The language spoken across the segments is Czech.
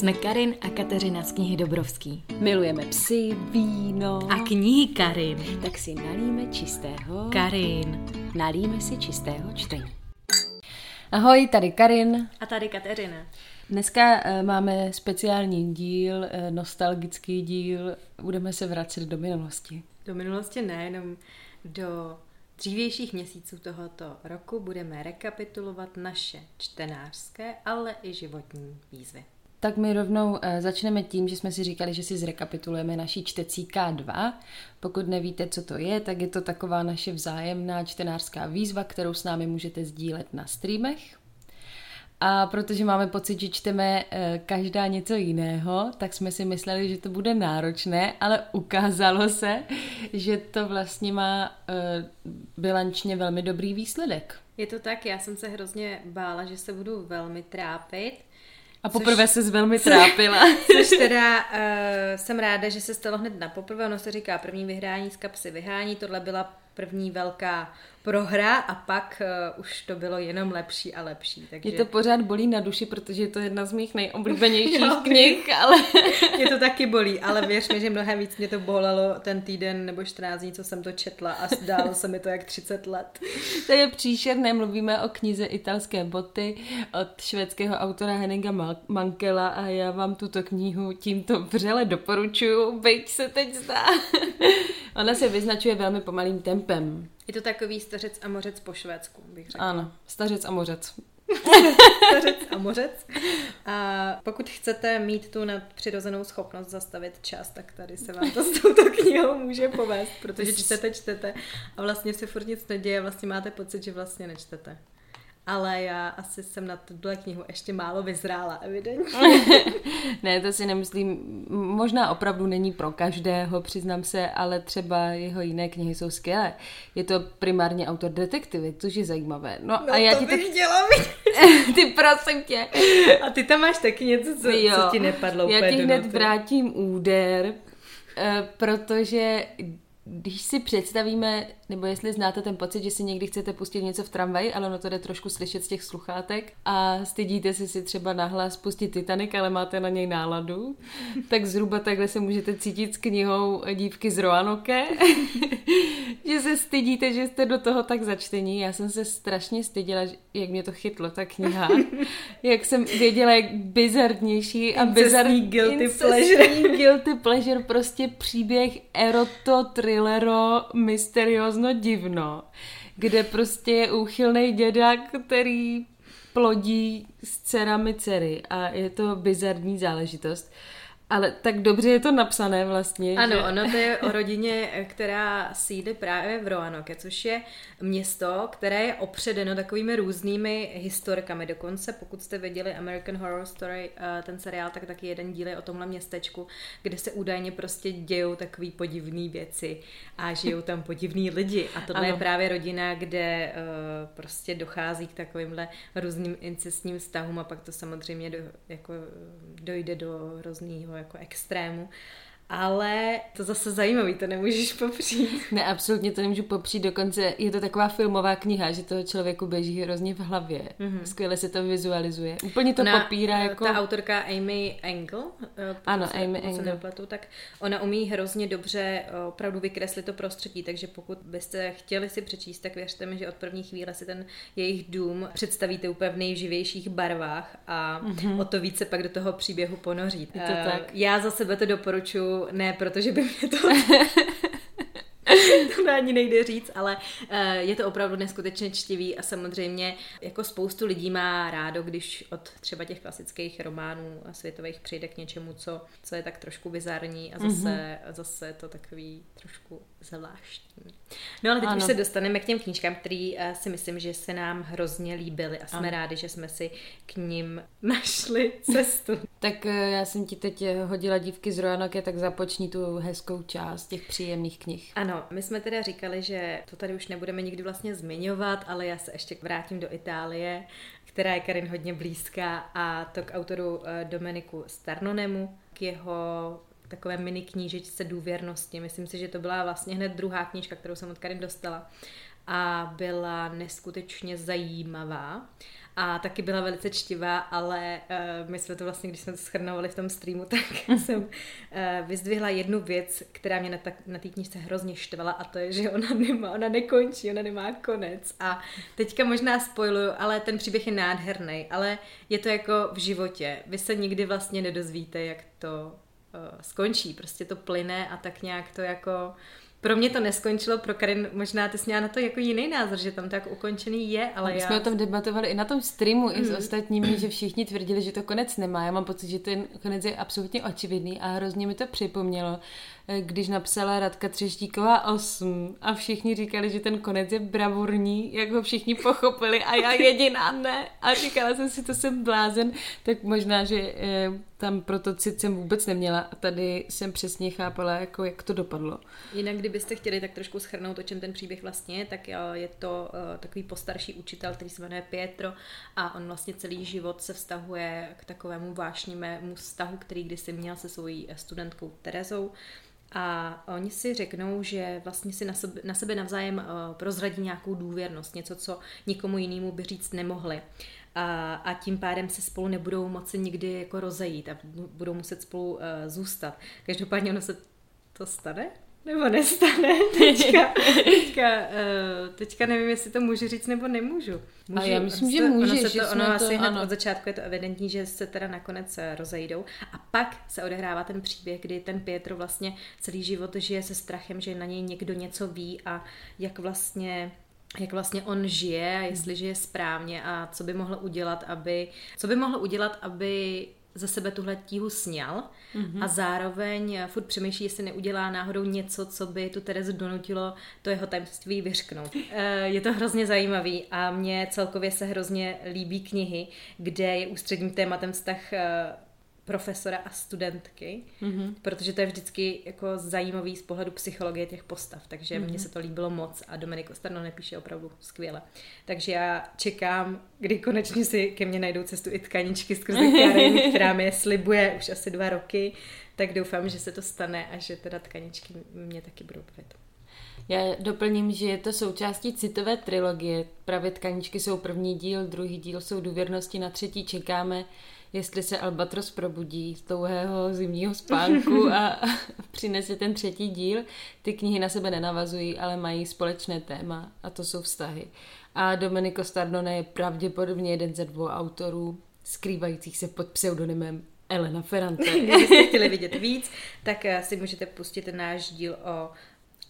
Jsme Karin a Kateřina z knihy Dobrovský. Milujeme psy, víno. A knihy Karin. Tak si nalíme čistého. Karin. Nalíme si čistého čtení. Ahoj, tady Karin. A tady Kateřina. Dneska uh, máme speciální díl, uh, nostalgický díl. Budeme se vracet do minulosti. Do minulosti ne, jenom do dřívějších měsíců tohoto roku budeme rekapitulovat naše čtenářské, ale i životní výzvy. Tak my rovnou uh, začneme tím, že jsme si říkali, že si zrekapitulujeme naší čtecí K2. Pokud nevíte, co to je, tak je to taková naše vzájemná čtenářská výzva, kterou s námi můžete sdílet na streamech. A protože máme pocit, že čteme uh, každá něco jiného, tak jsme si mysleli, že to bude náročné, ale ukázalo se, že to vlastně má uh, bilančně velmi dobrý výsledek. Je to tak, já jsem se hrozně bála, že se budu velmi trápit, a poprvé což, se velmi trápila. Což teda uh, jsem ráda, že se stalo hned na poprvé. Ono se říká první vyhrání z kapsy vyhání. Tohle byla první velká prohra a pak uh, už to bylo jenom lepší a lepší. Takže... Mě to pořád bolí na duši, protože je to jedna z mých nejoblíbenějších knih, ale... mě to taky bolí, ale věř mi, že mnohem víc mě to bolelo ten týden nebo 14 dní, co jsem to četla a zdálo se mi to jak 30 let. To je příšerné, mluvíme o knize Italské boty od švédského autora Henninga Mankela a já vám tuto knihu tímto vřele doporučuju, byť se teď zdá. Ona se vyznačuje velmi pomalým tempem. Je to takový stařec a mořec po švédsku, bych řekla. Ano, stařec a mořec. stařec a mořec. A pokud chcete mít tu nadpřirozenou schopnost zastavit čas, tak tady se vám to s touto knihou může povést, protože čtete, čtete a vlastně se furt nic neděje vlastně máte pocit, že vlastně nečtete ale já asi jsem na tuhle knihu ještě málo vyzrála, evidentně. ne, to si nemyslím, možná opravdu není pro každého, přiznám se, ale třeba jeho jiné knihy jsou skvělé. Je to primárně autor detektivy, což je zajímavé. No, no a já to ti bych tak... chtěla ty prosím tě. A ty tam máš taky něco, co, jo, co ti nepadlo Já ti hned vrátím úder, eh, protože když si představíme, nebo jestli znáte ten pocit, že si někdy chcete pustit něco v tramvaji, ale ono to jde trošku slyšet z těch sluchátek a stydíte si si třeba nahlas pustit Titanic, ale máte na něj náladu, tak zhruba takhle se můžete cítit s knihou Dívky z Roanoke, že se stydíte, že jste do toho tak začtení. Já jsem se strašně stydila, jak mě to chytlo, ta kniha. jak jsem věděla, jak bizarnější a bizarní guilty pleasure. guilty pleasure, prostě příběh eroto, thrillero, mysteriózno divno, kde prostě je úchylný děda, který plodí s dcerami dcery a je to bizarní záležitost. Ale tak dobře je to napsané vlastně. Ano, že... ono to je o rodině, která sídlí právě v Roanoke, což je město, které je opředeno takovými různými historkami. Dokonce, pokud jste viděli American Horror Story, eh, ten seriál, tak taky jeden díl je o tomhle městečku, kde se údajně prostě dějou takové podivné věci a žijou tam podivní lidi. A tohle ano. je právě rodina, kde uh, prostě dochází k takovýmhle různým incestním vztahům a pak to samozřejmě do, jako, dojde do hrozného jako extrému. Ale to zase zajímavý, to nemůžeš popřít. Ne, absolutně to nemůžu popřít, dokonce je to taková filmová kniha, že toho člověku běží hrozně v hlavě. Mm-hmm. Skvěle se to vizualizuje. Úplně to ona, popírá jako... Ta autorka Amy Engel, eh, ano, se, Amy Engel. Nepletu, tak ona umí hrozně dobře eh, opravdu vykreslit to prostředí, takže pokud byste chtěli si přečíst, tak věřte mi, že od první chvíle si ten jejich dům představíte úplně v nejživějších barvách a mm-hmm. o to více pak do toho příběhu ponořit. Je to tak. Já za sebe to doporučuji ne protože by mě to to ani nejde říct, ale uh, je to opravdu neskutečně čtivý a samozřejmě jako spoustu lidí má rádo, když od třeba těch klasických románů a světových přijde k něčemu, co, co je tak trošku bizarní a zase, mm-hmm. zase to takový trošku zvláštní. No ale teď ano. už se dostaneme k těm knížkám, který uh, si myslím, že se nám hrozně líbily a jsme ano. rádi, že jsme si k ním našli cestu. Tak uh, já jsem ti teď hodila dívky z Roanoke, tak započni tu hezkou část těch příjemných knih. Ano, my jsme teda říkali, že to tady už nebudeme nikdy vlastně zmiňovat, ale já se ještě vrátím do Itálie, která je Karin hodně blízká a to k autoru eh, Domeniku Starnonemu, k jeho takové mini knížečce důvěrnosti. Myslím si, že to byla vlastně hned druhá knížka, kterou jsem od Karin dostala a byla neskutečně zajímavá. A taky byla velice čtivá, ale uh, my jsme to vlastně, když jsme to schrnovali v tom streamu, tak jsem uh, vyzdvihla jednu věc, která mě na, na té knižce hrozně štvala a to je, že ona nemá, ona nekončí, ona nemá konec a teďka možná spojuju, ale ten příběh je nádherný, ale je to jako v životě. Vy se nikdy vlastně nedozvíte, jak to uh, skončí, prostě to plyne a tak nějak to jako pro mě to neskončilo, pro Karin možná ty měla na to jako jiný názor, že tam to jako ukončený je, ale My já... jsme o tom debatovali i na tom streamu, mm. i s hmm. ostatními, že všichni tvrdili, že to konec nemá. Já mám pocit, že ten konec je absolutně očividný a hrozně mi to připomnělo, eh, když napsala Radka Třeštíková 8 a všichni říkali, že ten konec je bravurní, jak ho všichni pochopili a já jediná ne. A říkala jsem si, to jsem blázen, tak možná, že eh, tam proto cit jsem vůbec neměla a tady jsem přesně chápala, jako jak to dopadlo. Jinak, kdybyste chtěli tak trošku schrnout, o čem ten příběh vlastně je, tak je to uh, takový postarší učitel, který se jmenuje Pietro a on vlastně celý život se vztahuje k takovému vášnivému vztahu, který kdysi měl se svojí studentkou Terezou. A oni si řeknou, že vlastně si na sebe, na sebe navzájem prozradí nějakou důvěrnost, něco, co nikomu jinému by říct nemohli a, a tím pádem se spolu nebudou moci nikdy jako rozejít a budou muset spolu uh, zůstat. Každopádně ono se to stane? Nebo nestane? Teďka, teďka, uh, teďka nevím, jestli to můžu říct nebo nemůžu. Můžu, a já myslím, že můžeš. Ono, se to, ono asi hned ano. od začátku je to evidentní, že se teda nakonec eh, rozejdou. A pak se odehrává ten příběh, kdy ten Pietro vlastně celý život žije se strachem, že na něj někdo něco ví a jak vlastně jak vlastně on žije, jestli žije správně a co by mohl udělat, aby, co by mohl udělat, aby za sebe tuhle tíhu sněl mm-hmm. a zároveň furt přemýšlí, jestli neudělá náhodou něco, co by tu Terezu donutilo to jeho tajemství vyřknout. Eh, je to hrozně zajímavý a mně celkově se hrozně líbí knihy, kde je ústředním tématem vztah eh, profesora a studentky, mm-hmm. protože to je vždycky jako zajímavý z pohledu psychologie těch postav, takže mm-hmm. mně se to líbilo moc a Dominik Ostarno nepíše opravdu skvěle. Takže já čekám, kdy konečně si ke mně najdou cestu i tkaničky skrze Karen, která mi je slibuje už asi dva roky, tak doufám, že se to stane a že teda tkaničky mě taky budou bavit. Já doplním, že je to součástí citové trilogie. Právě tkaničky jsou první díl, druhý díl jsou důvěrnosti, na třetí čekáme jestli se Albatros probudí z dlouhého zimního spánku a přinese ten třetí díl. Ty knihy na sebe nenavazují, ale mají společné téma a to jsou vztahy. A Domenico Stardone je pravděpodobně jeden ze dvou autorů skrývajících se pod pseudonymem Elena Ferrante. Kdybyste chtěli vidět víc, tak eh, si můžete pustit náš díl o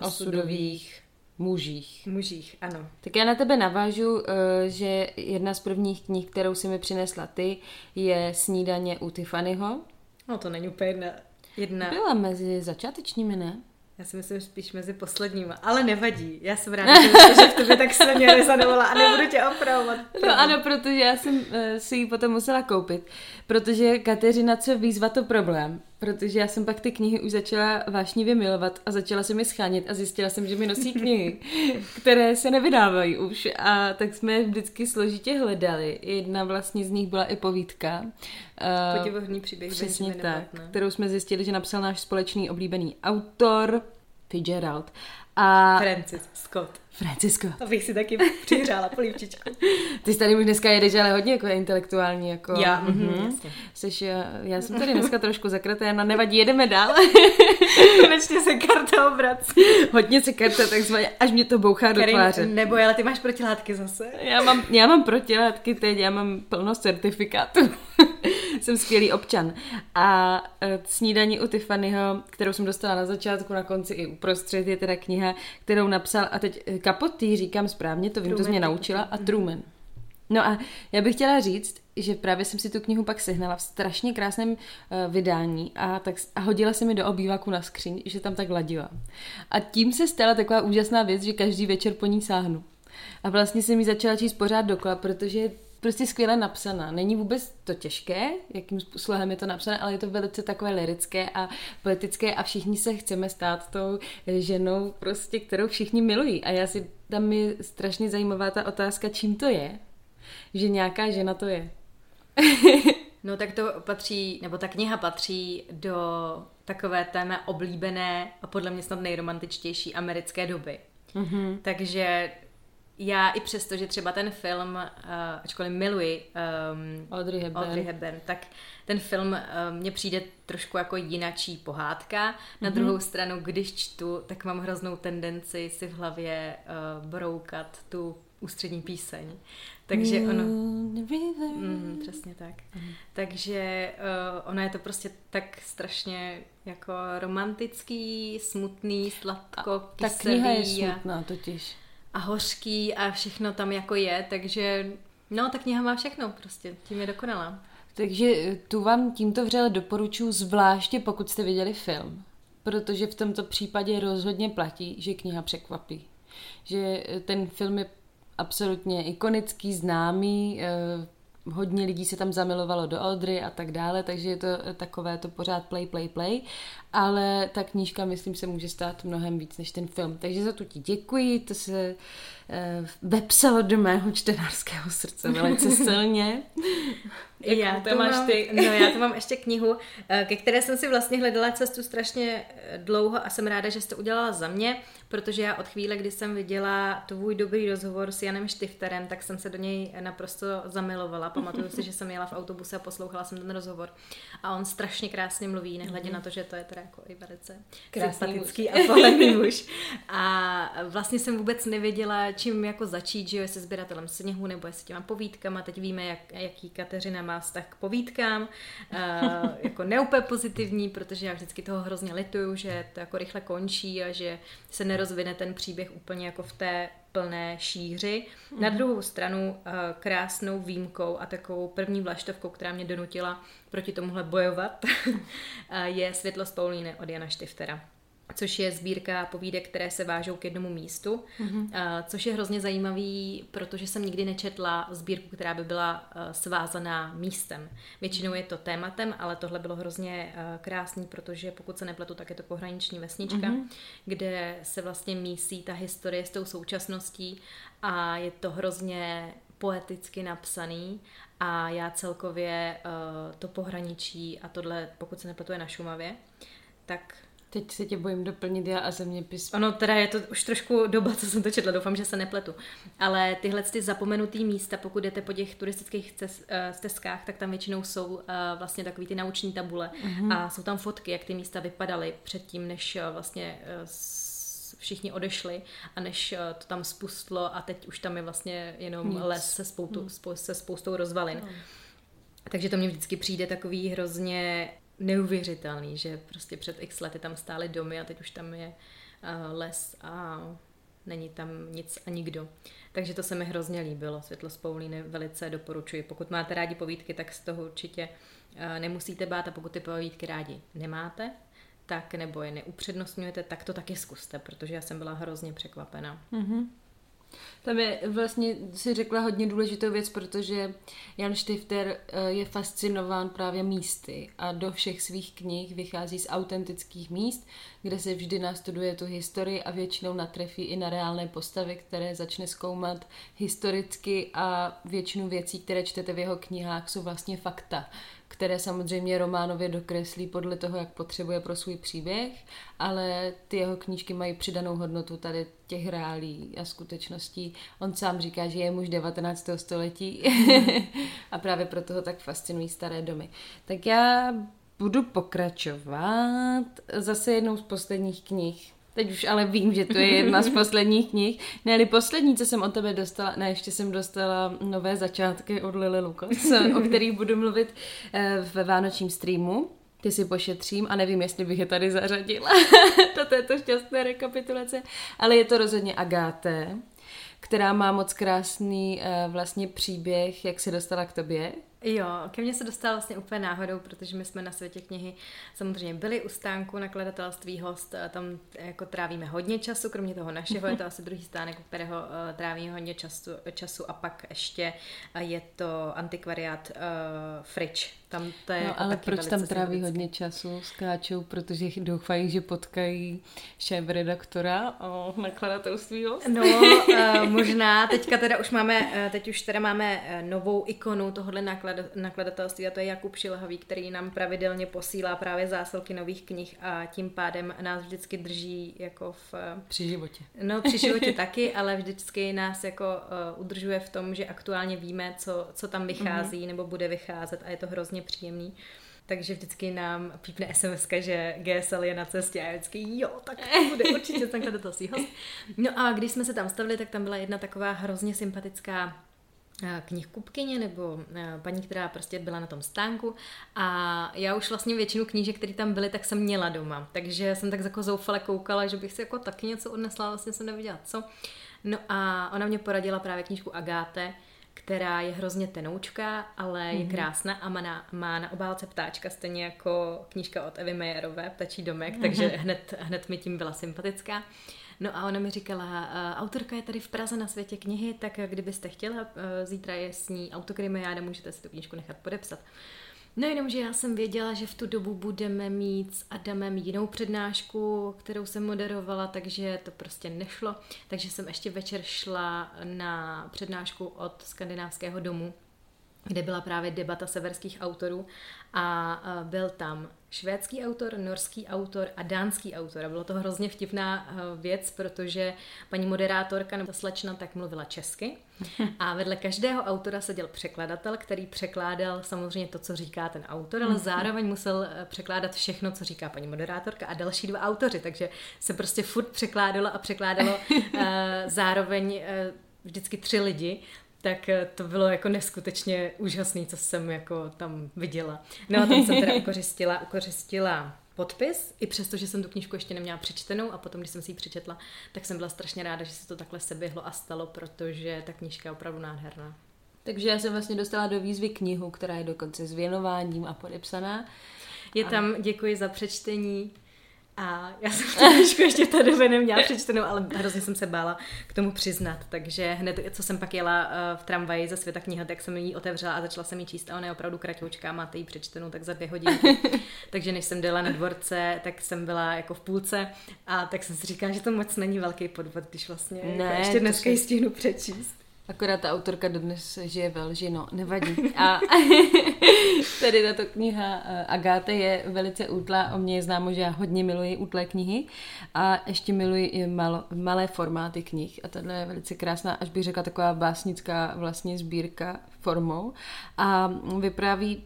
osudových mužích. Mužích, ano. Tak já na tebe navážu, eh, že jedna z prvních knih, kterou si mi přinesla ty, je Snídaně u Tiffanyho. No to není úplně jedna. jedna. Byla mezi začátečními, ne? Já si myslím spíš mezi posledníma, ale nevadí. Já jsem ráda, že v tobě tak se mě rezanovala a nebudu tě opravovat. No ano, protože já jsem uh, si ji potom musela koupit, protože Kateřina, co výzva to problém, protože já jsem pak ty knihy už začala vášnivě milovat a začala jsem je schánět a zjistila jsem, že mi nosí knihy, které se nevydávají už a tak jsme je vždycky složitě hledali. Jedna vlastně z nich byla i povídka. Uh, Podivuhodný příběh. Přesně tak, kterou jsme zjistili, že napsal náš společný oblíbený autor Fitzgerald. A... Francis Scott. Francisco. Abych si taky přihřála polívčičku. Ty jsi tady už dneska jedeš, ale hodně jako intelektuální. Jako, já, mm-hmm, jasně. Jsi, já jsem tady dneska trošku zakrytá, no nevadí, jedeme dál. Konečně se karta obrací. hodně se karta takzvaně, až mě to bouchá do tváře. Nebo ale ty máš protilátky zase. Já mám, já mám protilátky teď, já mám plno certifikátů. jsem skvělý občan. A uh, snídaní u Tiffanyho, kterou jsem dostala na začátku, na konci i uprostřed, je teda kniha, kterou napsal, a teď e, Capote, říkám správně, to vím, Truman, to mě naučila, a Truman. No a já bych chtěla říct, že právě jsem si tu knihu pak sehnala v strašně krásném uh, vydání a, tak, a hodila se mi do obýváku na skříň, že tam tak ladila. A tím se stala taková úžasná věc, že každý večer po ní sáhnu. A vlastně jsem mi začala číst pořád dokola, protože prostě skvěle napsaná. Není vůbec to těžké, jakým způsobem je to napsané, ale je to velice takové lirické a poetické a všichni se chceme stát tou ženou, prostě, kterou všichni milují. A já si tam je strašně zajímavá ta otázka, čím to je, že nějaká žena to je. no tak to patří, nebo ta kniha patří do takové téma oblíbené a podle mě snad nejromantičtější americké doby. Mm-hmm. Takže já i přesto, že třeba ten film, uh, ačkoliv miluji um, Audrey Hepburn. Audrey Hepburn, tak ten film uh, mně přijde trošku jako jinačí pohádka. Na mm-hmm. druhou stranu, když čtu, tak mám hroznou tendenci si v hlavě uh, broukat tu ústřední píseň. Takže ono... Mm, přesně tak. Mm. Takže uh, ono je to prostě tak strašně jako romantický, smutný, sladko, a, Ta kniha je smutná totiž. A hořký a všechno tam jako je, takže no, ta kniha má všechno prostě, tím je dokonalá. Takže tu vám tímto vřele doporučuji, zvláště pokud jste viděli film. Protože v tomto případě rozhodně platí, že kniha překvapí. Že ten film je absolutně ikonický, známý, eh, hodně lidí se tam zamilovalo do Audrey a tak dále, takže je to takové to pořád play, play, play, ale ta knížka, myslím, se může stát mnohem víc než ten film. Takže za to ti děkuji, to se eh, vepsalo do mého čtenářského srdce velice silně. já to máš mám, ty? No já to mám ještě knihu, eh, ke které jsem si vlastně hledala cestu strašně eh, dlouho a jsem ráda, že jste udělala za mě, protože já od chvíle, kdy jsem viděla tvůj dobrý rozhovor s Janem Štifterem, tak jsem se do něj naprosto zamilovala. Pamatuju si, že jsem jela v autobuse a poslouchala jsem ten rozhovor. A on strašně krásně mluví, nehledě mm-hmm. na to, že to je teda jako i velice Krásný sympatický muž. a pohledný muž. A vlastně jsem vůbec nevěděla, čím jako začít, že jo, jestli sběratelem sněhu nebo jestli těma povídkama. Teď víme, jak, jaký Kateřina má vztah k povídkám. Uh, jako neúplně pozitivní, protože já vždycky toho hrozně lituju, že to jako rychle končí a že se nerozvine ten příběh úplně jako v té plné šíři. Na mhm. druhou stranu uh, krásnou výjimkou a takovou první vlaštovkou, která mě donutila proti tomuhle bojovat, je Světlo Paulíny od Jana Štiftera což je sbírka povídek, které se vážou k jednomu místu, mm-hmm. což je hrozně zajímavý, protože jsem nikdy nečetla sbírku, která by byla svázaná místem. Většinou je to tématem, ale tohle bylo hrozně krásný, protože pokud se nepletu, tak je to pohraniční vesnička, mm-hmm. kde se vlastně mísí ta historie s tou současností a je to hrozně poeticky napsaný a já celkově to pohraničí a tohle, pokud se nepletu, je na Šumavě, tak Teď se tě bojím doplnit já a zeměpis. Ono teda je to už trošku doba, co jsem to četla, doufám, že se nepletu. Ale tyhle ty zapomenutý místa, pokud jdete po těch turistických eh, stezkách, tak tam většinou jsou uh, vlastně takový ty nauční tabule mm-hmm. a jsou tam fotky, jak ty místa vypadaly předtím, než uh, vlastně všichni odešli a než to tam spustlo a teď už tam je vlastně jenom Nic. les se, spoutu, hmm. se spoustou rozvalin. Hmm. Takže to mně vždycky přijde takový hrozně neuvěřitelný, že prostě před x lety tam stály domy a teď už tam je uh, les a není tam nic a nikdo. Takže to se mi hrozně líbilo. Světlo z Paulíny velice doporučuji. Pokud máte rádi povídky, tak z toho určitě uh, nemusíte bát a pokud ty povídky rádi nemáte, tak nebo je neupřednostňujete, tak to taky zkuste, protože já jsem byla hrozně překvapena. Mm-hmm. Tam je vlastně, si řekla hodně důležitou věc, protože Jan Stifter eh, je fascinován právě místy a do všech svých knih vychází z autentických míst, kde se vždy nastuduje tu historii a většinou natrefí i na reálné postavy, které začne zkoumat historicky a většinu věcí, které čtete v jeho knihách, jsou vlastně fakta které samozřejmě Románově dokreslí podle toho, jak potřebuje pro svůj příběh, ale ty jeho knížky mají přidanou hodnotu tady těch reálí a skutečností. On sám říká, že je muž 19. století a právě proto ho tak fascinují staré domy. Tak já budu pokračovat zase jednou z posledních knih Teď už ale vím, že to je jedna z posledních knih. Ne, poslední, co jsem od tebe dostala, ne, ještě jsem dostala nové začátky od Lily Lucas, o kterých budu mluvit eh, ve vánočním streamu. Ty si pošetřím a nevím, jestli bych je tady zařadila do této šťastné rekapitulace, ale je to rozhodně Agáte, která má moc krásný eh, vlastně příběh, jak se dostala k tobě, Jo, ke mně se dostala vlastně úplně náhodou, protože my jsme na světě knihy samozřejmě byli u stánku nakladatelství host, tam jako trávíme hodně času, kromě toho našeho, je to asi druhý stánek, u kterého uh, tráví hodně času, času a pak ještě je to antikvariát uh, Frič, tam to je no, jako ale proč tam tráví hodně času? Skáčou, protože doufají, že potkají šéf redaktora o nakladatelství host? No, uh, možná. Teďka teda už máme, teď už teda máme novou ikonu tohohle nakladatelství nakladatelství a to je Jakub Šilhavý, který nám pravidelně posílá právě zásilky nových knih a tím pádem nás vždycky drží jako v... Při životě. No, při životě taky, ale vždycky nás jako uh, udržuje v tom, že aktuálně víme, co, co tam vychází mm-hmm. nebo bude vycházet a je to hrozně příjemný. Takže vždycky nám pípne SMS, že GSL je na cestě a vždycky jo, tak to bude určitě toho host. No a když jsme se tam stavili, tak tam byla jedna taková hrozně sympatická knihkupkyně nebo eh, paní, která prostě byla na tom stánku a já už vlastně většinu knížek, které tam byly, tak jsem měla doma, takže jsem tak jako zoufale koukala, že bych si jako taky něco odnesla, vlastně jsem nevěděla co. No a ona mě poradila právě knížku Agáte, která je hrozně tenoučká, ale je mhm. krásná a má na, má na obálce ptáčka, stejně jako knížka od Evy Majerové, Ptačí domek, mm-hmm. takže hned, hned mi tím byla sympatická. No a ona mi říkala, autorka je tady v Praze na světě knihy, tak kdybyste chtěla, e, zítra je s ní autokrimiáda, můžete si tu knížku nechat podepsat. No jenom, že já jsem věděla, že v tu dobu budeme mít s Adamem jinou přednášku, kterou jsem moderovala, takže to prostě nešlo. Takže jsem ještě večer šla na přednášku od Skandinávského domu, kde byla právě debata severských autorů a byl tam švédský autor, norský autor a dánský autor. A bylo to hrozně vtipná věc, protože paní moderátorka nebo ta slečna tak mluvila česky a vedle každého autora seděl překladatel, který překládal samozřejmě to, co říká ten autor, ale zároveň musel e, překládat všechno, co říká paní moderátorka a další dva autoři, takže se prostě furt překládalo a překládalo e, zároveň e, vždycky tři lidi, tak eh, to bylo jako neskutečně úžasný, co jsem jako tam viděla. No a tam jsem teda ukořistila, ukořistila podpis, i přesto, že jsem tu knížku ještě neměla přečtenou a potom, když jsem si ji přečetla, tak jsem byla strašně ráda, že se to takhle seběhlo a stalo, protože ta knížka je opravdu nádherná. Takže já jsem vlastně dostala do výzvy knihu, která je dokonce s věnováním a podepsaná. Je tam, děkuji za přečtení, a já jsem to trošku ještě v té době neměla přečtenou, ale hrozně jsem se bála k tomu přiznat. Takže hned, co jsem pak jela eh, v tramvaji ze světa knihy, tak jsem ji otevřela a začala jsem ji číst a ona je opravdu kratoučká, máte ji přečtenou tak za dvě hodinky. Takže než jsem dala na dvorce, tak jsem byla jako v půlce a tak jsem si říkala, že to moc není velký podvod, když vlastně ne, jako ještě dneska ji stihnu přečíst. Akorát ta autorka dodnes žije ve lži, no, nevadí. A tady tato kniha eh, Agáte je velice útla, o mě je známo, že já hodně miluji útlé knihy a ještě miluji i malo, malé formáty knih a tohle je velice krásná, až bych řekla taková básnická vlastně sbírka formou a vypráví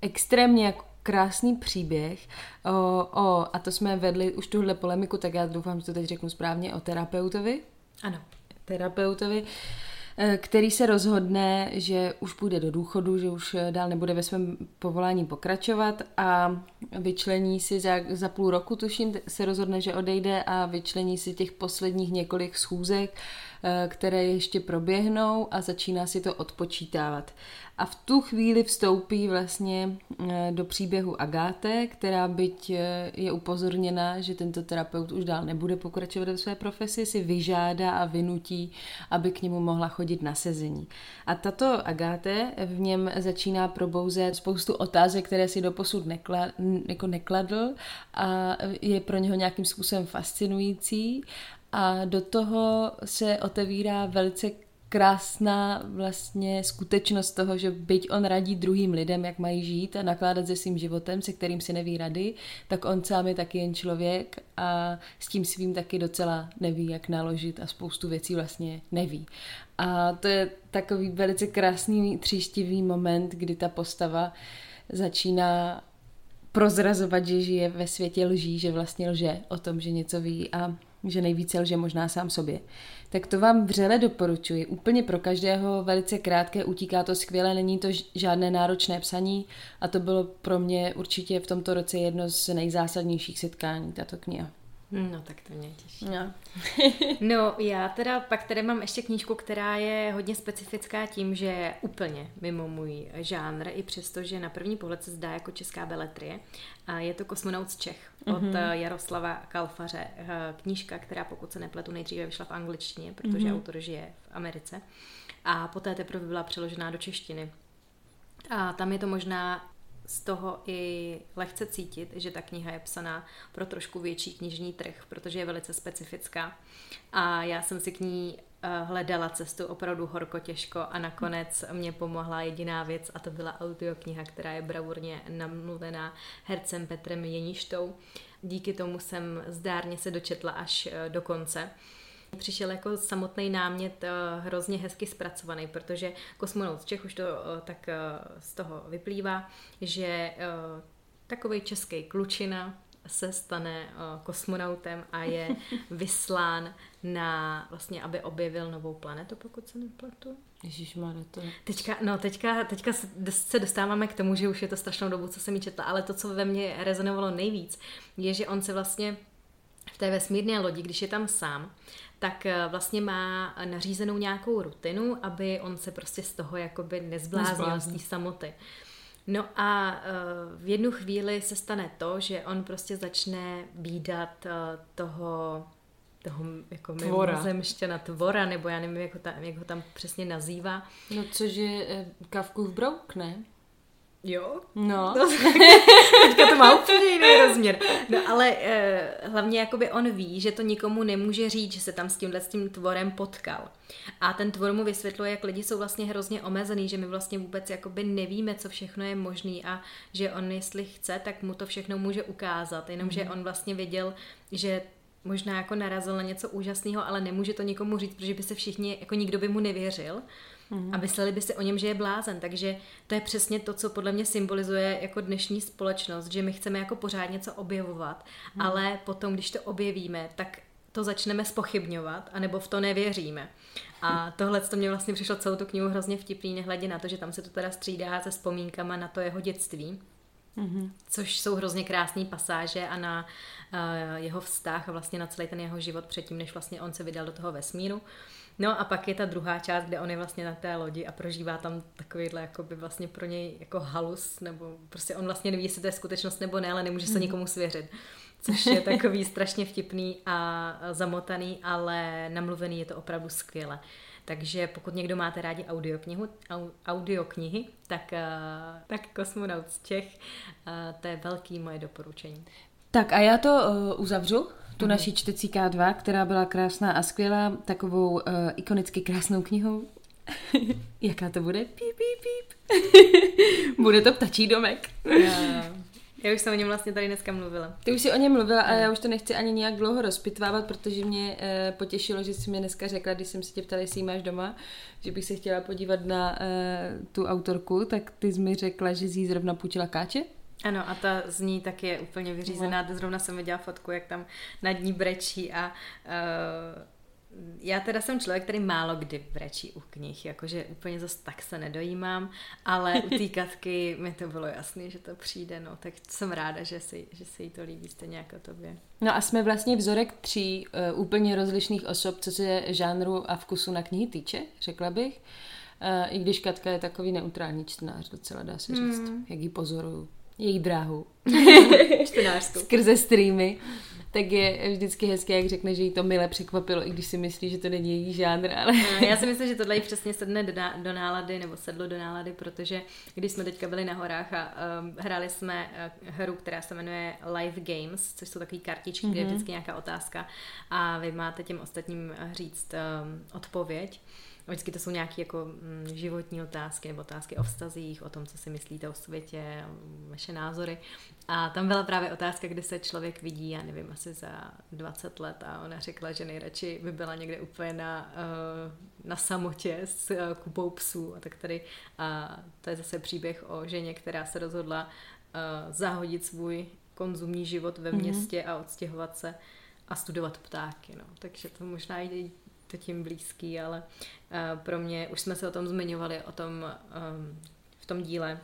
extrémně jako krásný příběh o, o, a to jsme vedli už tuhle polemiku, tak já doufám, že to teď řeknu správně, o terapeutovi. Ano. Terapeutovi, který se rozhodne, že už půjde do důchodu, že už eh, dál nebude ve svém povolání pokračovat a vyčlení si za, za půl roku, tuším, se rozhodne, že odejde a vyčlení si těch posledních několik schůzek, eh, které ještě proběhnou a začíná si to odpočítávat. A v tu chvíli vstoupí vlastně eh, do příběhu Agáte, která byť eh, je upozorněna, že tento terapeut už dál nebude pokračovat ve své profesi, si vyžádá a vynutí, aby k němu mohla chodit na sezení. A tato Agáte v něm začíná probouzet spoustu otázek, které si doposud nekla, jako nekladl a je pro něho nějakým způsobem fascinující a do toho se otevírá velice krásná vlastně skutečnost toho, že byť on radí druhým lidem, jak mají žít a nakládat se svým životem, se kterým si neví rady, tak on sám je taky jen člověk a s tím svým taky docela neví, jak naložit a spoustu věcí vlastně neví. A to je takový velice krásný tříštivý moment, kdy ta postava začíná prozrazovat, že žije ve světě lží, že vlastně lže o tom, že něco ví a že nejvíce lže možná sám sobě. Tak to vám vřele doporučuji. Úplně pro každého velice krátké, utíká to skvěle, není to žádné náročné psaní a to bylo pro mě určitě v tomto roce jedno z nejzásadnějších setkání, tato kniha. No, tak to mě těší. No. no, já teda pak tady mám ještě knížku, která je hodně specifická tím, že je úplně mimo můj žánr, i přesto, že na první pohled se zdá jako česká beletrie. A je to Kosmonaut z Čech od mm-hmm. Jaroslava Kalfaře. Eh, knížka, která pokud se nepletu, nejdříve vyšla v angličtině, protože mm-hmm. autor žije v Americe. A poté teprve byla přeložená do češtiny. A tam je to možná z toho i lehce cítit, že ta kniha je psaná pro trošku větší knižní trh, protože je velice specifická. A já jsem si k ní uh, hledala cestu opravdu horko těžko a nakonec mě pomohla jediná věc a to byla audiokniha, která je bravurně namluvená hercem Petrem Jeništou. Díky tomu jsem zdárně se dočetla až uh, do konce přišel jako samotný námět hrozně hezky zpracovaný, protože kosmonaut z Čech už to tak z toho vyplývá, že takový český klučina se stane kosmonautem a je vyslán na, vlastně, aby objevil novou planetu, pokud se nepletu. Ježíš má to. Teďka, no, teďka, teďka se dostáváme k tomu, že už je to strašnou dobu, co jsem mi četla, ale to, co ve mně rezonovalo nejvíc, je, že on se vlastně té vesmírné lodi, když je tam sám, tak eh, vlastně má nařízenou nějakou rutinu, aby on se prostě z toho jakoby nezbláznil z té samoty. No a uh, v jednu chvíli se stane to, že on prostě začne výdat uh, toho toho jako mimozemšťana tvora, nebo já nevím, jak ho, tam, jak ho tam přesně nazývá. No což je eh, Kavkův brouk, ne? Jo? No. no teďka to má úplně jiný rozměr. No ale eh, hlavně jakoby on ví, že to nikomu nemůže říct, že se tam s tímhle s tím tvorem potkal. A ten tvor mu vysvětluje, jak lidi jsou vlastně hrozně omezený, že my vlastně vůbec jakoby nevíme, co všechno je možný a že on, jestli chce, tak mu to všechno může ukázat. Jenomže mm. on vlastně věděl, že možná jako narazil na něco úžasného, ale nemůže to nikomu říct, protože by se všichni, jako nikdo by mu nevěřil mm. a mysleli by si o něm, že je blázen. Takže to je přesně to, co podle mě symbolizuje jako dnešní společnost, že my chceme jako pořád něco objevovat, mm. ale potom, když to objevíme, tak to začneme spochybňovat, anebo v to nevěříme. A tohle to mě vlastně přišlo celou tu knihu hrozně vtipný, nehledě na to, že tam se to teda střídá se vzpomínkama na to jeho dětství. Mm-hmm. Což jsou hrozně krásné pasáže a na uh, jeho vztah a vlastně na celý ten jeho život předtím, než vlastně on se vydal do toho vesmíru. No a pak je ta druhá část, kde on je vlastně na té lodi a prožívá tam takovýhle jako by vlastně pro něj jako halus, nebo prostě on vlastně neví, jestli to je skutečnost nebo ne, ale nemůže se mm-hmm. nikomu svěřit. Což je takový strašně vtipný a zamotaný, ale namluvený je to opravdu skvěle. Takže pokud někdo máte rádi audioknihu, audioknihy, tak, eh, tak Kosmonaut z Čech, eh, to je velký moje doporučení. Tak a já to uh, uzavřu, tu mhm. naší čtecí K2, která byla krásná a skvělá, takovou uh, ikonicky krásnou knihou. Jaká to bude? Píp, píp, píp. bude to ptačí domek. Já už jsem o něm vlastně tady dneska mluvila. Ty už si o něm mluvila a já už to nechci ani nějak dlouho rozpitvávat, protože mě e, potěšilo, že jsi mi dneska řekla, když jsem si tě ptala, jestli ji máš doma, že bych se chtěla podívat na e, tu autorku, tak ty jsi mi řekla, že jsi jí zrovna půjčila káče. Ano, a ta z ní tak je úplně vyřízená. No. Zrovna jsem viděla fotku, jak tam nad ní brečí a uh, já teda jsem člověk, který málo kdy brečí u knih, jakože úplně zase tak se nedojímám, ale u té katky mi to bylo jasné, že to přijde, no, tak jsem ráda, že si, že se jí to líbí stejně jako tobě. No a jsme vlastně vzorek tří uh, úplně rozlišných osob, co se žánru a vkusu na knihy týče, řekla bych. Uh, I když Katka je takový neutrální čtenář, docela dá se říct, mm. jak ji pozoruju. Její dráhu. Čtenářskou. Skrze streamy tak je vždycky hezké, jak řekne, že jí to mile překvapilo, i když si myslí, že to není její žánr. Ale... No, já si myslím, že tohle jí přesně sedne do, do nálady, nebo sedlo do nálady, protože když jsme teďka byli na horách a um, hráli jsme uh, hru, která se jmenuje Live Games, což jsou takové kartičky, mm-hmm. kde je mhm. vždycky nějaká otázka a vy máte těm ostatním říct um, odpověď. Vždycky to jsou nějaké jako mm, životní otázky nebo otázky o vztazích, o tom, co si myslíte o světě, vaše názory. A tam byla právě otázka, kdy se člověk vidí, já nevím, asi za 20 let a ona řekla, že nejradši by byla někde úplně na, uh, na samotě s uh, kupou psů. A tak tady a to je zase příběh o ženě, která se rozhodla uh, zahodit svůj konzumní život ve mhm. městě mm-hmm. a odstěhovat se a studovat ptáky. No. Takže to možná jde to tím blízký, ale uh, pro mě, už jsme se o tom zmiňovali, o tom um, v tom díle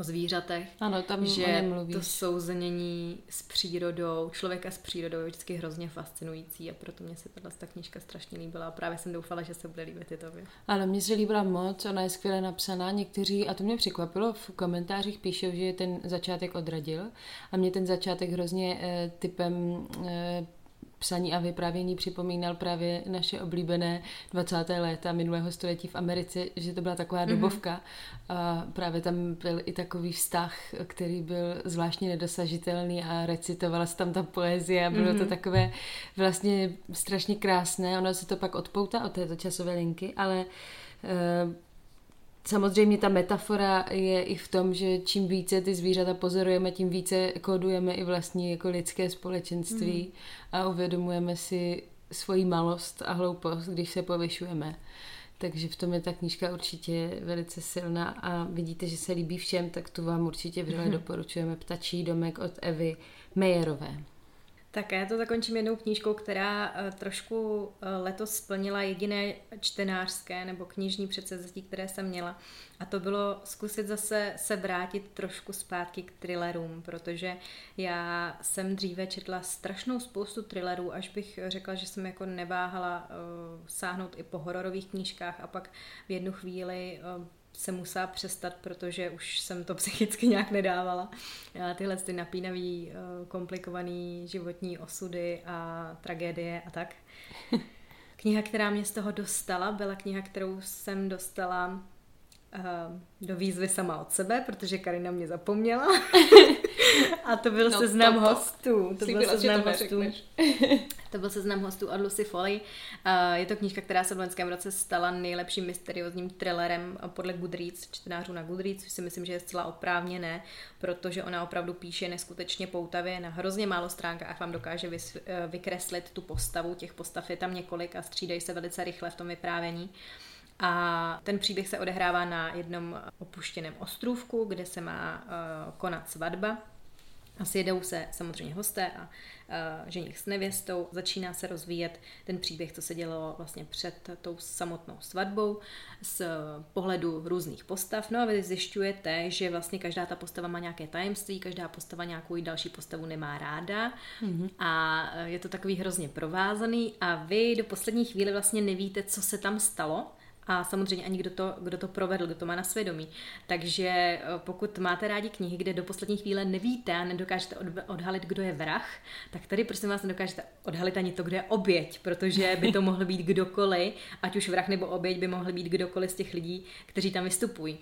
o zvířatech, ano, tam že to souznění s přírodou, člověka s přírodou je vždycky hrozně fascinující a proto mě se tato ta knížka strašně líbila a právě jsem doufala, že se bude líbit i tobě. Ano, mně se líbila moc, ona je skvěle napsaná, někteří, a to mě překvapilo, v komentářích píšou, že je ten začátek odradil a mě ten začátek hrozně eh, typem eh, psaní a vyprávění připomínal právě naše oblíbené 20. léta minulého století v Americe, že to byla taková mm-hmm. dobovka a právě tam byl i takový vztah, který byl zvláštně nedosažitelný a recitovala se tam ta poezie a bylo mm-hmm. to mhm. takové vlastně strašně krásné. Ono se to pak odpoutá od této časové linky, ale uh, Samozřejmě ta metafora je i v tom, že čím více ty zvířata pozorujeme, tím více kódujeme i vlastní jako lidské společenství mm. a uvědomujeme si svoji malost a hloupost, když se povyšujeme. Takže v tom je ta knížka určitě velice silná a vidíte, že se líbí všem, tak tu vám určitě vřele mm. doporučujeme Ptačí domek od Evy Mejerové. Tak já to zakončím jednou knížkou, která eh, trošku eh, letos splnila jediné čtenářské nebo knižní předsevzetí, které jsem měla. A to bylo zkusit zase se vrátit trošku zpátky k thrillerům, protože já jsem dříve četla strašnou spoustu thrillerů, až bych řekla, že jsem jako neváhala uh, sáhnout i po hororových knížkách a pak v jednu chvíli se musela přestat, protože už jsem to psychicky nějak nedávala. Tyhle ty napínavý, eh, komplikovaný životní osudy a tragédie a tak. Kniha, která mě z toho dostala, byla kniha, kterou jsem dostala uh, do výzvy sama od sebe, protože Karina mě zapomněla. a to byl no, seznam to, to. hostů. To byl seznam hostů. to byl seznam hostů od Lucy Foley. Uh, je to knížka, která se v loňském roce stala nejlepším mysteriózním thrillerem podle Goodreads, čtenářů na Goodreads, což si myslím, že je zcela oprávněné, protože ona opravdu píše neskutečně poutavě. Na hrozně málo stránkách vám dokáže vys- eh, vykreslit tu postavu. Těch postav je tam několik a střídají se velice rychle v tom vyprávění. A ten příběh se odehrává na jednom opuštěném ostrůvku, kde se má uh, konat svatba. A sjedou se samozřejmě hosté a uh, ženich s nevěstou. Začíná se rozvíjet ten příběh, co se dělo vlastně před tou samotnou svatbou z pohledu různých postav. No a vy zjišťujete, že vlastně každá ta postava má nějaké tajemství, každá postava nějakou další postavu nemá ráda mm-hmm. a je to takový hrozně provázaný a vy do poslední chvíli vlastně nevíte, co se tam stalo, a samozřejmě ani kdo to, kdo to provedl, kdo to má na svědomí. Takže eh, pokud máte rádi knihy, kde do poslední chvíle nevíte a nedokážete odhalit, kdo je vrah, tak tady prosím vás nedokážete odhalit ani to, kdo je oběť, protože by to mohl být kdokoliv, ať už vrah nebo oběť by mohl být kdokoliv z těch lidí, kteří tam vystupují.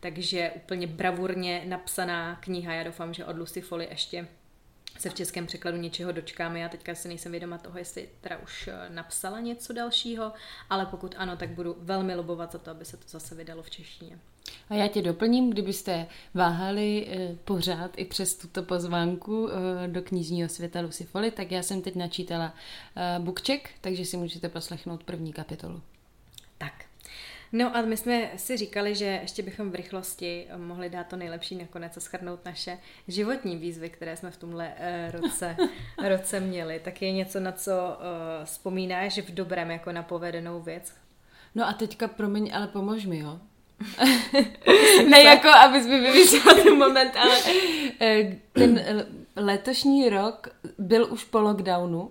Takže úplně bravurně napsaná kniha, já doufám, že od Lucy Foley ještě se v českém překladu něčeho dočkáme. Já teďka si nejsem vědoma toho, jestli teda už eh, napsala něco dalšího, ale pokud ano, tak budu velmi lobovat za to, aby se to zase vydalo v češtině. A já tě doplním, kdybyste váhali eh, pořád i přes tuto pozvánku eh, do knižního světa Lucy Foley, tak já jsem teď načítala bookcheck, takže si můžete poslechnout první kapitolu. Tak, No a my jsme si říkali, že ještě bychom v rychlosti mohli dát to nejlepší nakonec a schrnout naše životní výzvy, které jsme v tomhle uh, roce, roce měli. Tak je něco, na co uh, vzpomínáš v dobrém jako na povedenou věc? No a teďka, promiň, ale pomož mi, jo? ne jako, abys mi vyvěřila ten moment, ale eh, ten letošní rok byl už po lockdownu.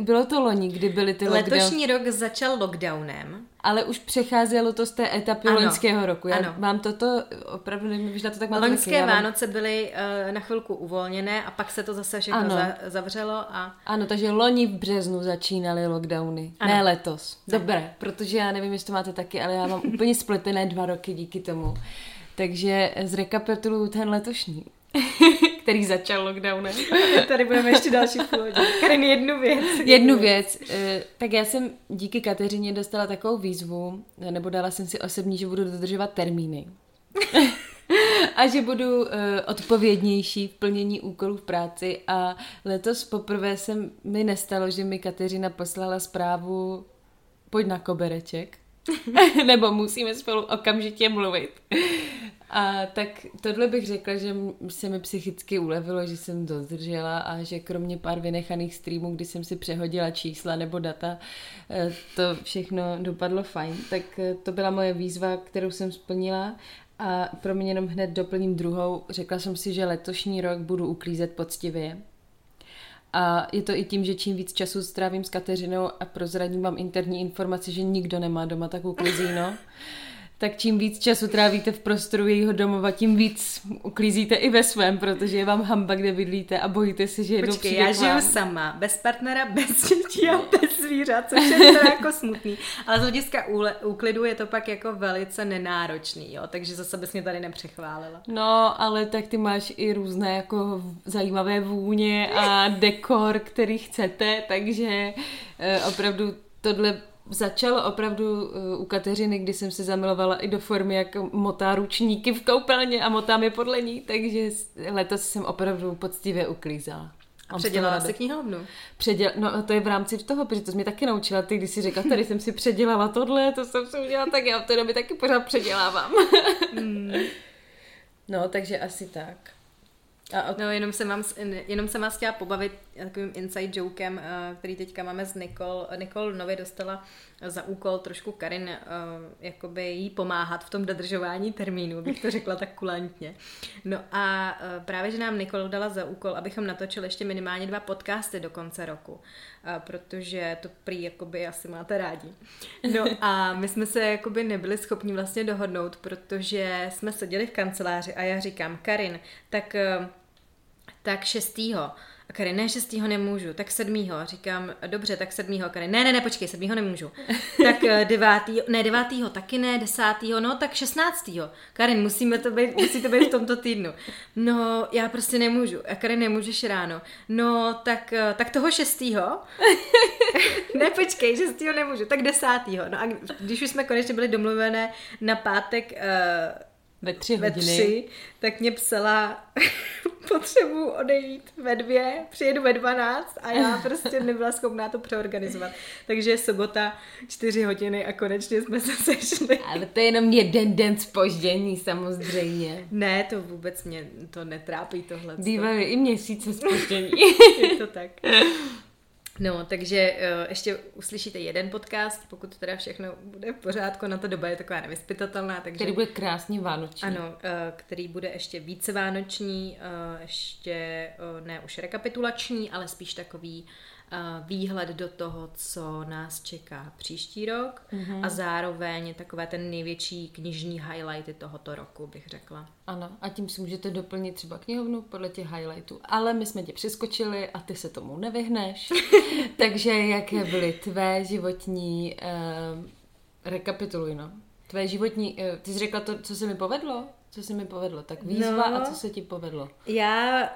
Bylo to loni, kdy byly ty lockdowny. Letošní rok začal lockdownem ale už přecházelo to z té etapy ano, loňského roku. Já ano. mám toto, opravdu nevím, že na to tak mám Loňské taky, Vánoce mám... byly uh, na chvilku uvolněné a pak se to zase všechno ano. za, zavřelo. A... Ano, takže loni v březnu začínaly lockdowny, ano. ne letos. Ne. Dobré, protože já nevím, jestli to máte taky, ale já mám úplně spletené dva roky díky tomu. Takže zrekapituluju ten letošní. který začal lockdownem. Tady budeme ještě další v Karin, jednu věc. Jednu věc. Eh, tak já jsem díky Kateřině dostala takovou výzvu, nebo dala jsem si osobní, že budu dodržovat termíny. a že budu uh, odpovědnější v plnění úkolů v práci a letos poprvé se mi nestalo, že mi Kateřina poslala zprávu pojď na kobereček. Nebo musíme spolu okamžitě mluvit. A tak tohle bych řekla, že se mi psychicky ulevilo, že jsem dodržela a že kromě pár vynechaných streamů, kdy jsem si přehodila čísla nebo data, eh, to všechno dopadlo fajn. Tak eh, to byla moje výzva, kterou jsem splnila a pro mě jenom hned doplním druhou. Řekla jsem si, že letošní rok budu uklízet poctivě. A je to i tím, že čím víc času strávím s Kateřinou a prozradím vám interní informaci, že nikdo nemá doma takovou klizíno, tak čím víc času trávíte v prostoru jejího domova, tím víc uklízíte i ve svém, protože je vám hamba, kde bydlíte a bojíte se, že jednou Počkej, já žiju sama, bez partnera, bez dětí a bez zvířat, což je to jako smutný. Ale z hlediska úklidu je to pak jako velice nenáročný, jo, takže zase bys mě tady nepřechválila. No, ale tak ty máš i různé jako zajímavé vůně a dekor, který chcete, takže eh, opravdu tohle začalo opravdu uh, u Kateřiny, kdy jsem se zamilovala i do formy, jak motá ručníky v koupelně a motám je podle ní, takže letos jsem opravdu poctivě uklízela. A předělala si knihovnu? Předěl... No to je v rámci toho, protože to jsi mi taky naučila. Ty, když jsi řekla, tady jsem si předělala tohle, to jsem si udělala, tak já v té době taky pořád předělávám. mm. No, takže asi tak. A, no, jenom jsem, vám, jenom jsem vás chtěla pobavit takovým inside jokem, eh, který teďka máme s Nikol. Nikol nově dostala za úkol trošku Karin jakoby jí pomáhat v tom dodržování termínu, bych to řekla tak kulantně. No a právě, že nám Nikol dala za úkol, abychom natočili ještě minimálně dva podcasty do konce roku, protože to prý jakoby asi máte rádi. No a my jsme se jakoby nebyli schopni vlastně dohodnout, protože jsme seděli v kanceláři a já říkám, Karin, tak tak šestýho. A Karin, ne, šestýho nemůžu, tak sedmýho. Říkám, dobře, tak sedmýho. Karin, ne, ne, ne, počkej, sedmýho nemůžu. tak eh, devátýho, ne, devátýho taky ne, desátýho, no, tak šestnáctýho. Karin, musíme to být, musí to být v tomto týdnu. No, já prostě nemůžu. A Karin, nemůžeš ráno. No, tak, eh, tak toho šestýho. ne, počkej, šestýho nemůžu, tak desátýho. No a když už jsme konečně byli domluvené na pátek uh, ve tři hodiny. Ve tři, tak mě psala, potřebuji odejít ve dvě, přijedu ve dvanáct a já prostě nebyla schopná to přeorganizovat. Takže sobota, čtyři hodiny a konečně jsme se sešli. Ale to je jenom jeden den spoždění samozřejmě. Ne, to vůbec mě to netrápí tohle. Bývají i měsíce spoždění. je to tak. No, takže uh, ještě uslyšíte jeden podcast, pokud teda všechno bude v pořádku, na to doba je taková nevyspytatelná. Takže, který bude krásně vánoční. Ano, uh, který bude ještě více vánoční, uh, ještě uh, ne už rekapitulační, ale spíš takový výhled do toho, co nás čeká příští rok mm-hmm. a zároveň takové ten největší knižní highlighty tohoto roku, bych řekla. Ano, a tím si můžete doplnit třeba knihovnu podle těch highlightů. Ale my jsme tě přeskočili a ty se tomu nevyhneš. Takže jaké byly tvé životní... Uh, rekapituluj, no. Tvé životní... Uh, ty jsi řekla to, co se mi povedlo? Co se mi povedlo? Tak výzva no, a co se ti povedlo? Já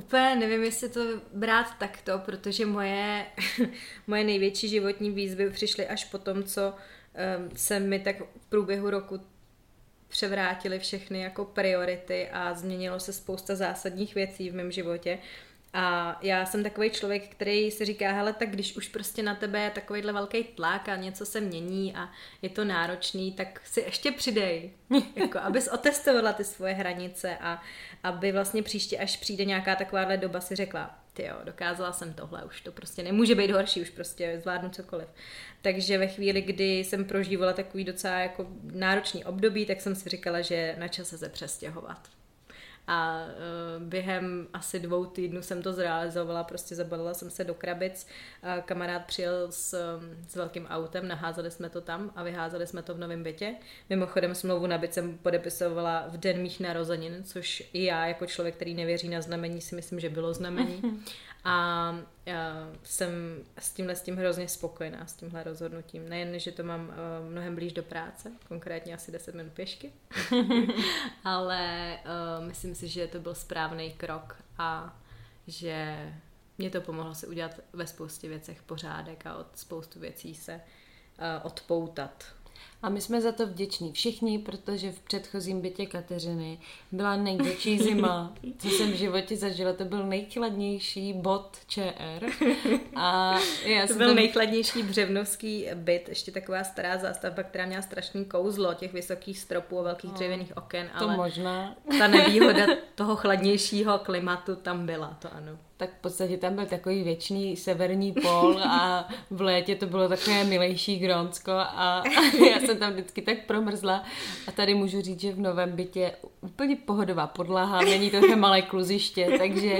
Úplně nevím, jestli to brát takto, protože moje, moje největší životní výzvy přišly až po tom, co um, se mi tak v průběhu roku převrátily všechny jako priority a změnilo se spousta zásadních věcí v mém životě. A já jsem takový člověk, který si říká, hele, tak když už prostě na tebe je takovýhle velký tlak a něco se mění a je to náročný, tak si ještě přidej, jako abys otestovala ty svoje hranice a aby vlastně příště, až přijde nějaká takováhle doba, si řekla, ty jo, dokázala jsem tohle, už to prostě nemůže být horší, už prostě zvládnu cokoliv. Takže ve chvíli, kdy jsem prožívala takový docela jako náročný období, tak jsem si říkala, že na čase se přestěhovat a uh, během asi dvou týdnů jsem to zrealizovala, prostě zabalila jsem se do krabic, uh, kamarád přijel s, s velkým autem, naházeli jsme to tam a vyházeli jsme to v novém bytě. Mimochodem smlouvu na byt jsem podepisovala v den mých narozenin, což i já jako člověk, který nevěří na znamení, si myslím, že bylo znamení. A já jsem s tímhle s tím hrozně spokojená, s tímhle rozhodnutím. Nejen, že to mám uh, mnohem blíž do práce, konkrétně asi 10 minut pěšky, ale uh, myslím si, že to byl správný krok a že mě to pomohlo si udělat ve spoustě věcech pořádek a od spoustu věcí se odpoutat. A my jsme za to vděční všichni, protože v předchozím bytě Kateřiny byla největší zima, co jsem v životě zažila. To byl nejchladnější bod ČR. A já to byl tam... nejchladnější břevnovský byt, ještě taková stará zástavba, která měla strašný kouzlo těch vysokých stropů a velkých no, dřevěných oken. To ale možná. Ta nevýhoda toho chladnějšího klimatu tam byla, to ano. tak v podstatě tam byl takový věčný severní pol a v létě to bylo takové milejší Grónsko a já jsem tam vždycky tak promrzla a tady můžu říct, že v novém bytě úplně pohodová podlaha, není to malé kluziště, takže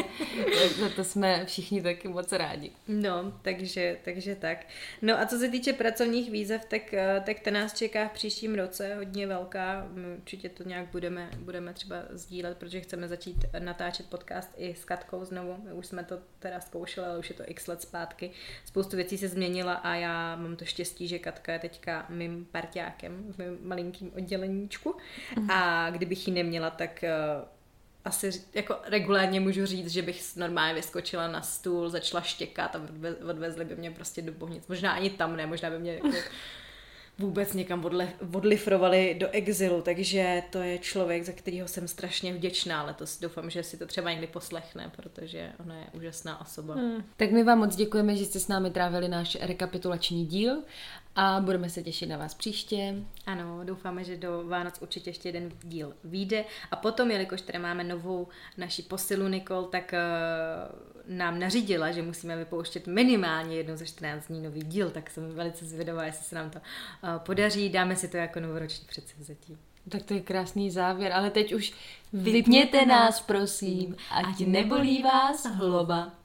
za to jsme všichni taky moc rádi. No, takže, takže tak. No a co se týče pracovních výzev, tak, eh, tak to nás čeká v příštím roce hodně velká. My určitě to nějak budeme, budeme třeba sdílet, protože chceme začít natáčet podcast i s Katkou znovu. My už jsme to teda zkoušeli, ale už je to x let zpátky. Spoustu věcí se změnila a já mám to štěstí, že Katka je teďka mým parťákem v mém malinkým odděleníčku mm. a kdybych ji neměla, tak eh, asi jako regulárně můžu říct, že bych normálně vyskočila na stůl, začala štěkat a odvezli by mě prostě do bohnic. Možná ani tam ne, možná by mě jako vůbec někam odle, odlifrovali do exilu, takže to je člověk, za kterého jsem strašně vděčná letos. Doufám, že si to třeba někdy poslechne, protože ona je úžasná osoba. Hmm. Tak my vám moc děkujeme, že jste s námi trávili náš rekapitulační díl a budeme se těšit na vás příště. Ano, doufáme, že do Vánoc určitě ještě jeden díl vyjde. A potom, jelikož tady máme novou naši posilu Nikol, tak uh, nám nařídila, že musíme vypouštět minimálně jednou za 14 dní nový díl, tak jsem velice zvědavá, jestli se nám to uh, podaří. Dáme si to jako novoroční předsevzetí. Tak to je krásný závěr, ale teď už vypněte nás, prosím, ať nebolí vás hlova.